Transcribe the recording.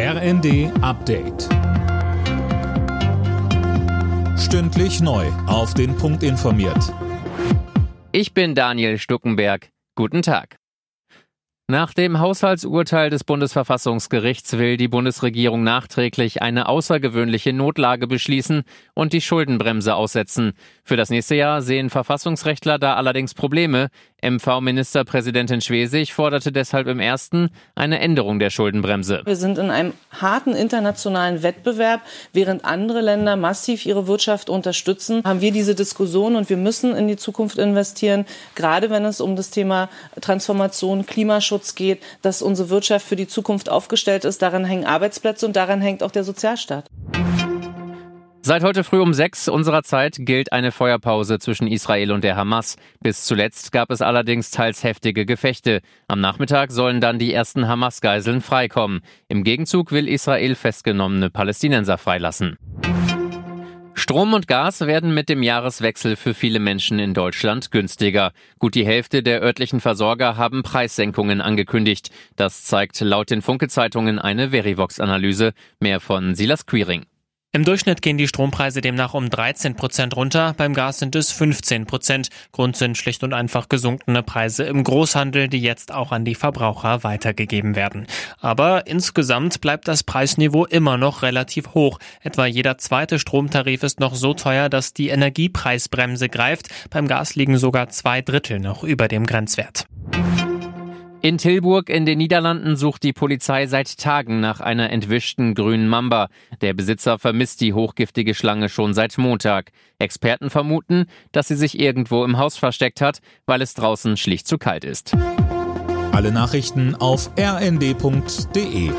RND Update. Stündlich neu. Auf den Punkt informiert. Ich bin Daniel Stuckenberg. Guten Tag. Nach dem Haushaltsurteil des Bundesverfassungsgerichts will die Bundesregierung nachträglich eine außergewöhnliche Notlage beschließen und die Schuldenbremse aussetzen. Für das nächste Jahr sehen Verfassungsrechtler da allerdings Probleme. MV-Ministerpräsidentin Schwesig forderte deshalb im ersten eine Änderung der Schuldenbremse. Wir sind in einem harten internationalen Wettbewerb. Während andere Länder massiv ihre Wirtschaft unterstützen, haben wir diese Diskussion und wir müssen in die Zukunft investieren, gerade wenn es um das Thema Transformation, Klimaschutz geht, dass unsere Wirtschaft für die Zukunft aufgestellt ist. Daran hängen Arbeitsplätze und daran hängt auch der Sozialstaat. Seit heute früh um sechs unserer Zeit gilt eine Feuerpause zwischen Israel und der Hamas. Bis zuletzt gab es allerdings teils heftige Gefechte. Am Nachmittag sollen dann die ersten Hamas-Geiseln freikommen. Im Gegenzug will Israel festgenommene Palästinenser freilassen. Strom und Gas werden mit dem Jahreswechsel für viele Menschen in Deutschland günstiger. Gut die Hälfte der örtlichen Versorger haben Preissenkungen angekündigt. Das zeigt laut den Funke-Zeitungen eine Verivox-Analyse. Mehr von Silas Quiring. Im Durchschnitt gehen die Strompreise demnach um 13 Prozent runter, beim Gas sind es 15 Prozent. Grund sind schlicht und einfach gesunkene Preise im Großhandel, die jetzt auch an die Verbraucher weitergegeben werden. Aber insgesamt bleibt das Preisniveau immer noch relativ hoch. Etwa jeder zweite Stromtarif ist noch so teuer, dass die Energiepreisbremse greift. Beim Gas liegen sogar zwei Drittel noch über dem Grenzwert. In Tilburg in den Niederlanden sucht die Polizei seit Tagen nach einer entwischten grünen Mamba. Der Besitzer vermisst die hochgiftige Schlange schon seit Montag. Experten vermuten, dass sie sich irgendwo im Haus versteckt hat, weil es draußen schlicht zu kalt ist. Alle Nachrichten auf rnd.de